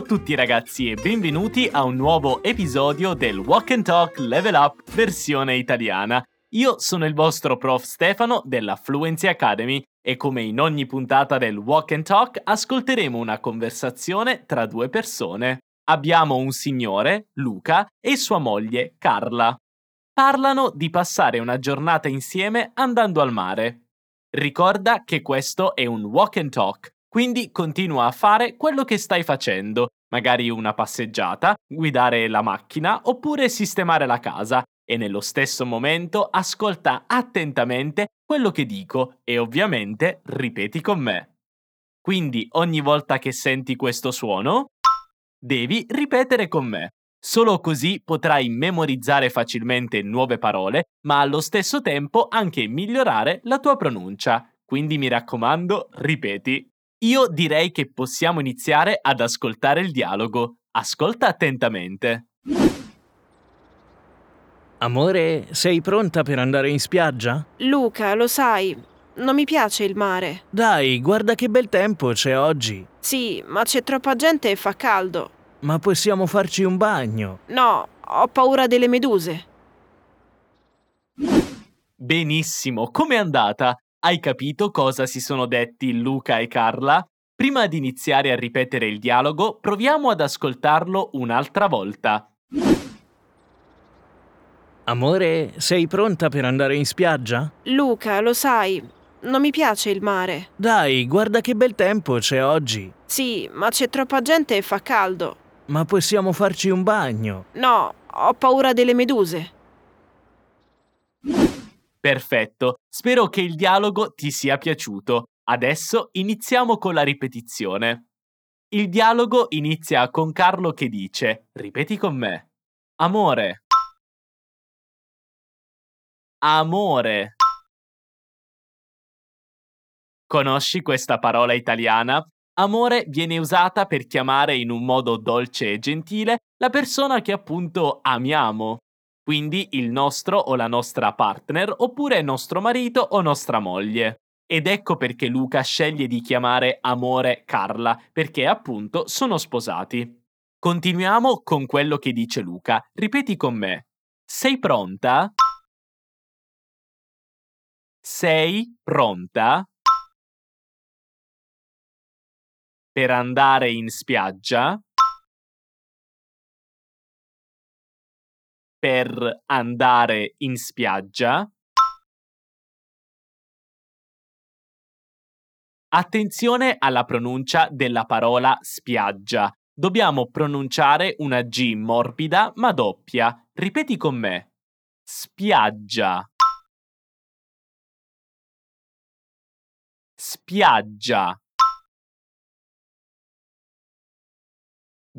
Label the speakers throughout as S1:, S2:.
S1: a tutti ragazzi e benvenuti a un nuovo episodio del Walk and Talk Level Up versione italiana. Io sono il vostro prof Stefano della Fluency Academy e come in ogni puntata del Walk and Talk ascolteremo una conversazione tra due persone. Abbiamo un signore, Luca, e sua moglie, Carla. Parlano di passare una giornata insieme andando al mare. Ricorda che questo è un walk and talk, quindi continua a fare quello che stai facendo, magari una passeggiata, guidare la macchina oppure sistemare la casa e nello stesso momento ascolta attentamente quello che dico e ovviamente ripeti con me. Quindi ogni volta che senti questo suono, devi ripetere con me. Solo così potrai memorizzare facilmente nuove parole, ma allo stesso tempo anche migliorare la tua pronuncia. Quindi mi raccomando, ripeti. Io direi che possiamo iniziare ad ascoltare il dialogo. Ascolta attentamente.
S2: Amore, sei pronta per andare in spiaggia?
S3: Luca, lo sai, non mi piace il mare.
S2: Dai, guarda che bel tempo c'è oggi.
S3: Sì, ma c'è troppa gente e fa caldo.
S2: Ma possiamo farci un bagno.
S3: No, ho paura delle meduse.
S1: Benissimo, com'è andata? Hai capito cosa si sono detti Luca e Carla? Prima di iniziare a ripetere il dialogo, proviamo ad ascoltarlo un'altra volta.
S2: Amore, sei pronta per andare in spiaggia?
S3: Luca, lo sai, non mi piace il mare.
S2: Dai, guarda che bel tempo c'è oggi.
S3: Sì, ma c'è troppa gente e fa caldo.
S2: Ma possiamo farci un bagno.
S3: No, ho paura delle meduse.
S1: Perfetto, spero che il dialogo ti sia piaciuto. Adesso iniziamo con la ripetizione. Il dialogo inizia con Carlo che dice, ripeti con me, amore. Amore. Conosci questa parola italiana? Amore viene usata per chiamare in un modo dolce e gentile la persona che appunto amiamo. Quindi il nostro o la nostra partner oppure nostro marito o nostra moglie. Ed ecco perché Luca sceglie di chiamare amore Carla, perché appunto sono sposati. Continuiamo con quello che dice Luca. Ripeti con me. Sei pronta? Sei pronta? Per andare in spiaggia? Per andare in spiaggia? Attenzione alla pronuncia della parola spiaggia. Dobbiamo pronunciare una G morbida ma doppia. Ripeti con me. Spiaggia. Spiaggia.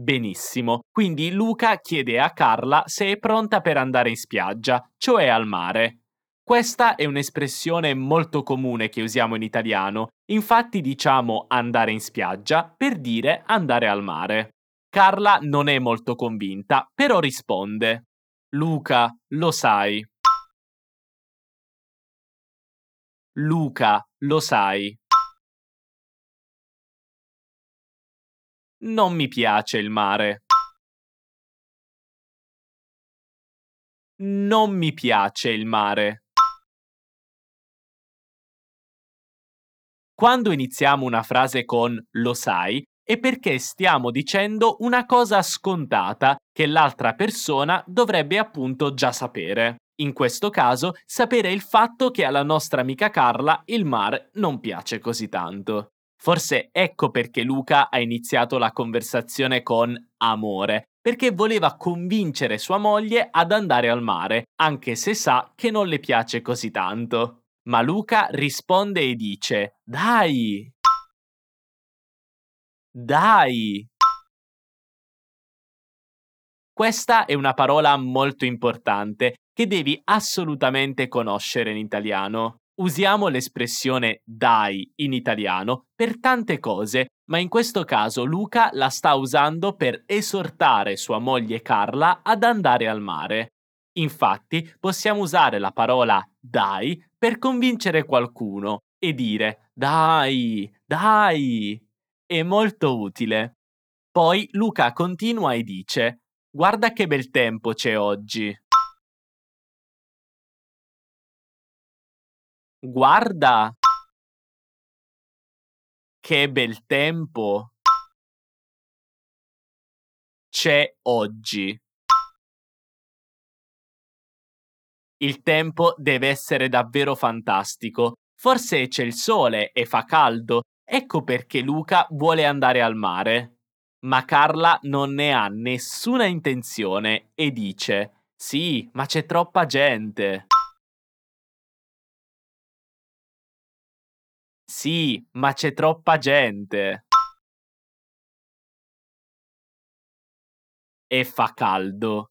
S1: Benissimo, quindi Luca chiede a Carla se è pronta per andare in spiaggia, cioè al mare. Questa è un'espressione molto comune che usiamo in italiano, infatti diciamo andare in spiaggia per dire andare al mare. Carla non è molto convinta, però risponde. Luca, lo sai. Luca, lo sai. Non mi piace il mare. Non mi piace il mare. Quando iniziamo una frase con lo sai è perché stiamo dicendo una cosa scontata che l'altra persona dovrebbe appunto già sapere. In questo caso, sapere il fatto che alla nostra amica Carla il mare non piace così tanto. Forse ecco perché Luca ha iniziato la conversazione con amore, perché voleva convincere sua moglie ad andare al mare, anche se sa che non le piace così tanto. Ma Luca risponde e dice: Dai! Dai! Questa è una parola molto importante che devi assolutamente conoscere in italiano. Usiamo l'espressione dai in italiano per tante cose, ma in questo caso Luca la sta usando per esortare sua moglie Carla ad andare al mare. Infatti possiamo usare la parola dai per convincere qualcuno e dire dai, dai. È molto utile. Poi Luca continua e dice: Guarda che bel tempo c'è oggi. Guarda che bel tempo c'è oggi. Il tempo deve essere davvero fantastico. Forse c'è il sole e fa caldo, ecco perché Luca vuole andare al mare. Ma Carla non ne ha nessuna intenzione e dice: Sì, ma c'è troppa gente. Sì, ma c'è troppa gente. E fa caldo.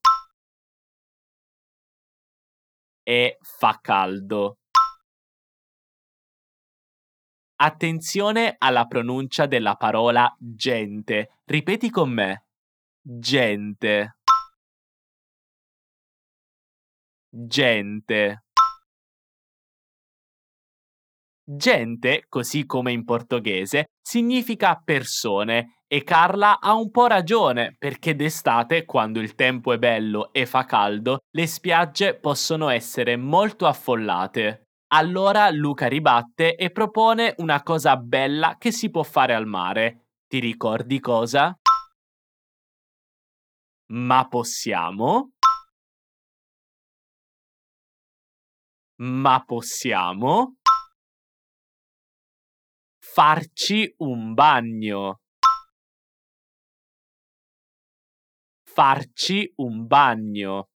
S1: E fa caldo. Attenzione alla pronuncia della parola gente. Ripeti con me. Gente. Gente. Gente, così come in portoghese, significa persone e Carla ha un po' ragione perché d'estate, quando il tempo è bello e fa caldo, le spiagge possono essere molto affollate. Allora Luca ribatte e propone una cosa bella che si può fare al mare. Ti ricordi cosa? Ma possiamo? Ma possiamo? Farci un bagno. Farci un bagno.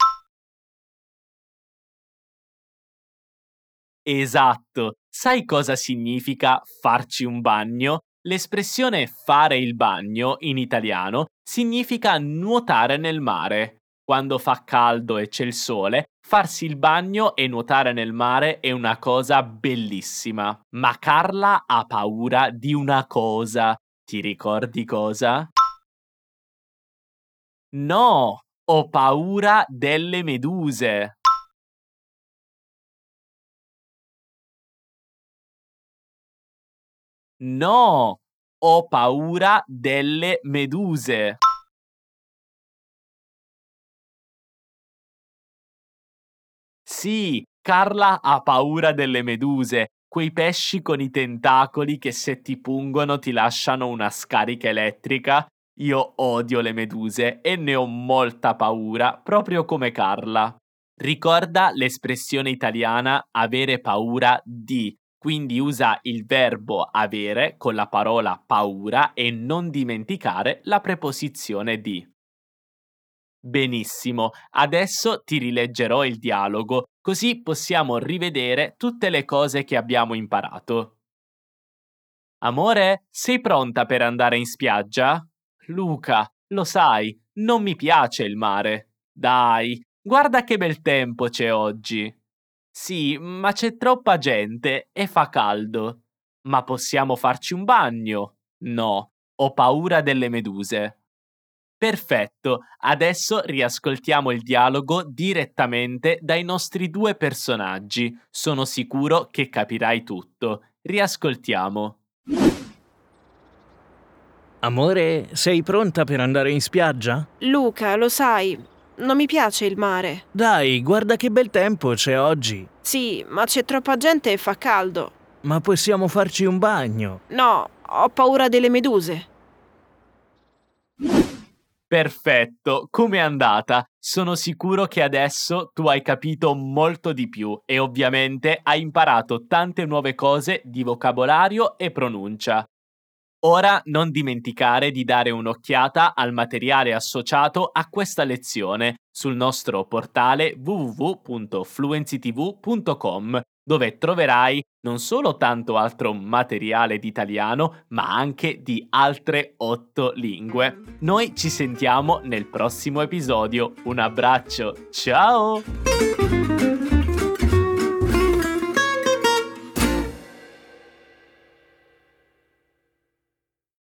S1: Esatto. Sai cosa significa farci un bagno? L'espressione fare il bagno in italiano significa nuotare nel mare. Quando fa caldo e c'è il sole, farsi il bagno e nuotare nel mare è una cosa bellissima. Ma Carla ha paura di una cosa. Ti ricordi cosa? No, ho paura delle meduse. No, ho paura delle meduse. Sì, Carla ha paura delle meduse, quei pesci con i tentacoli che se ti pungono ti lasciano una scarica elettrica. Io odio le meduse e ne ho molta paura, proprio come Carla. Ricorda l'espressione italiana avere paura di, quindi usa il verbo avere con la parola paura e non dimenticare la preposizione di. Benissimo, adesso ti rileggerò il dialogo, così possiamo rivedere tutte le cose che abbiamo imparato. Amore, sei pronta per andare in spiaggia? Luca, lo sai, non mi piace il mare. Dai, guarda che bel tempo c'è oggi. Sì, ma c'è troppa gente e fa caldo. Ma possiamo farci un bagno? No, ho paura delle meduse. Perfetto, adesso riascoltiamo il dialogo direttamente dai nostri due personaggi. Sono sicuro che capirai tutto. Riascoltiamo.
S2: Amore, sei pronta per andare in spiaggia?
S3: Luca, lo sai, non mi piace il mare.
S2: Dai, guarda che bel tempo c'è oggi.
S3: Sì, ma c'è troppa gente e fa caldo.
S2: Ma possiamo farci un bagno.
S3: No, ho paura delle meduse.
S1: Perfetto, com'è andata? Sono sicuro che adesso tu hai capito molto di più e ovviamente hai imparato tante nuove cose di vocabolario e pronuncia. Ora non dimenticare di dare un'occhiata al materiale associato a questa lezione sul nostro portale www.fluencytv.com dove troverai non solo tanto altro materiale di italiano, ma anche di altre otto lingue. Noi ci sentiamo nel prossimo episodio. Un abbraccio, ciao!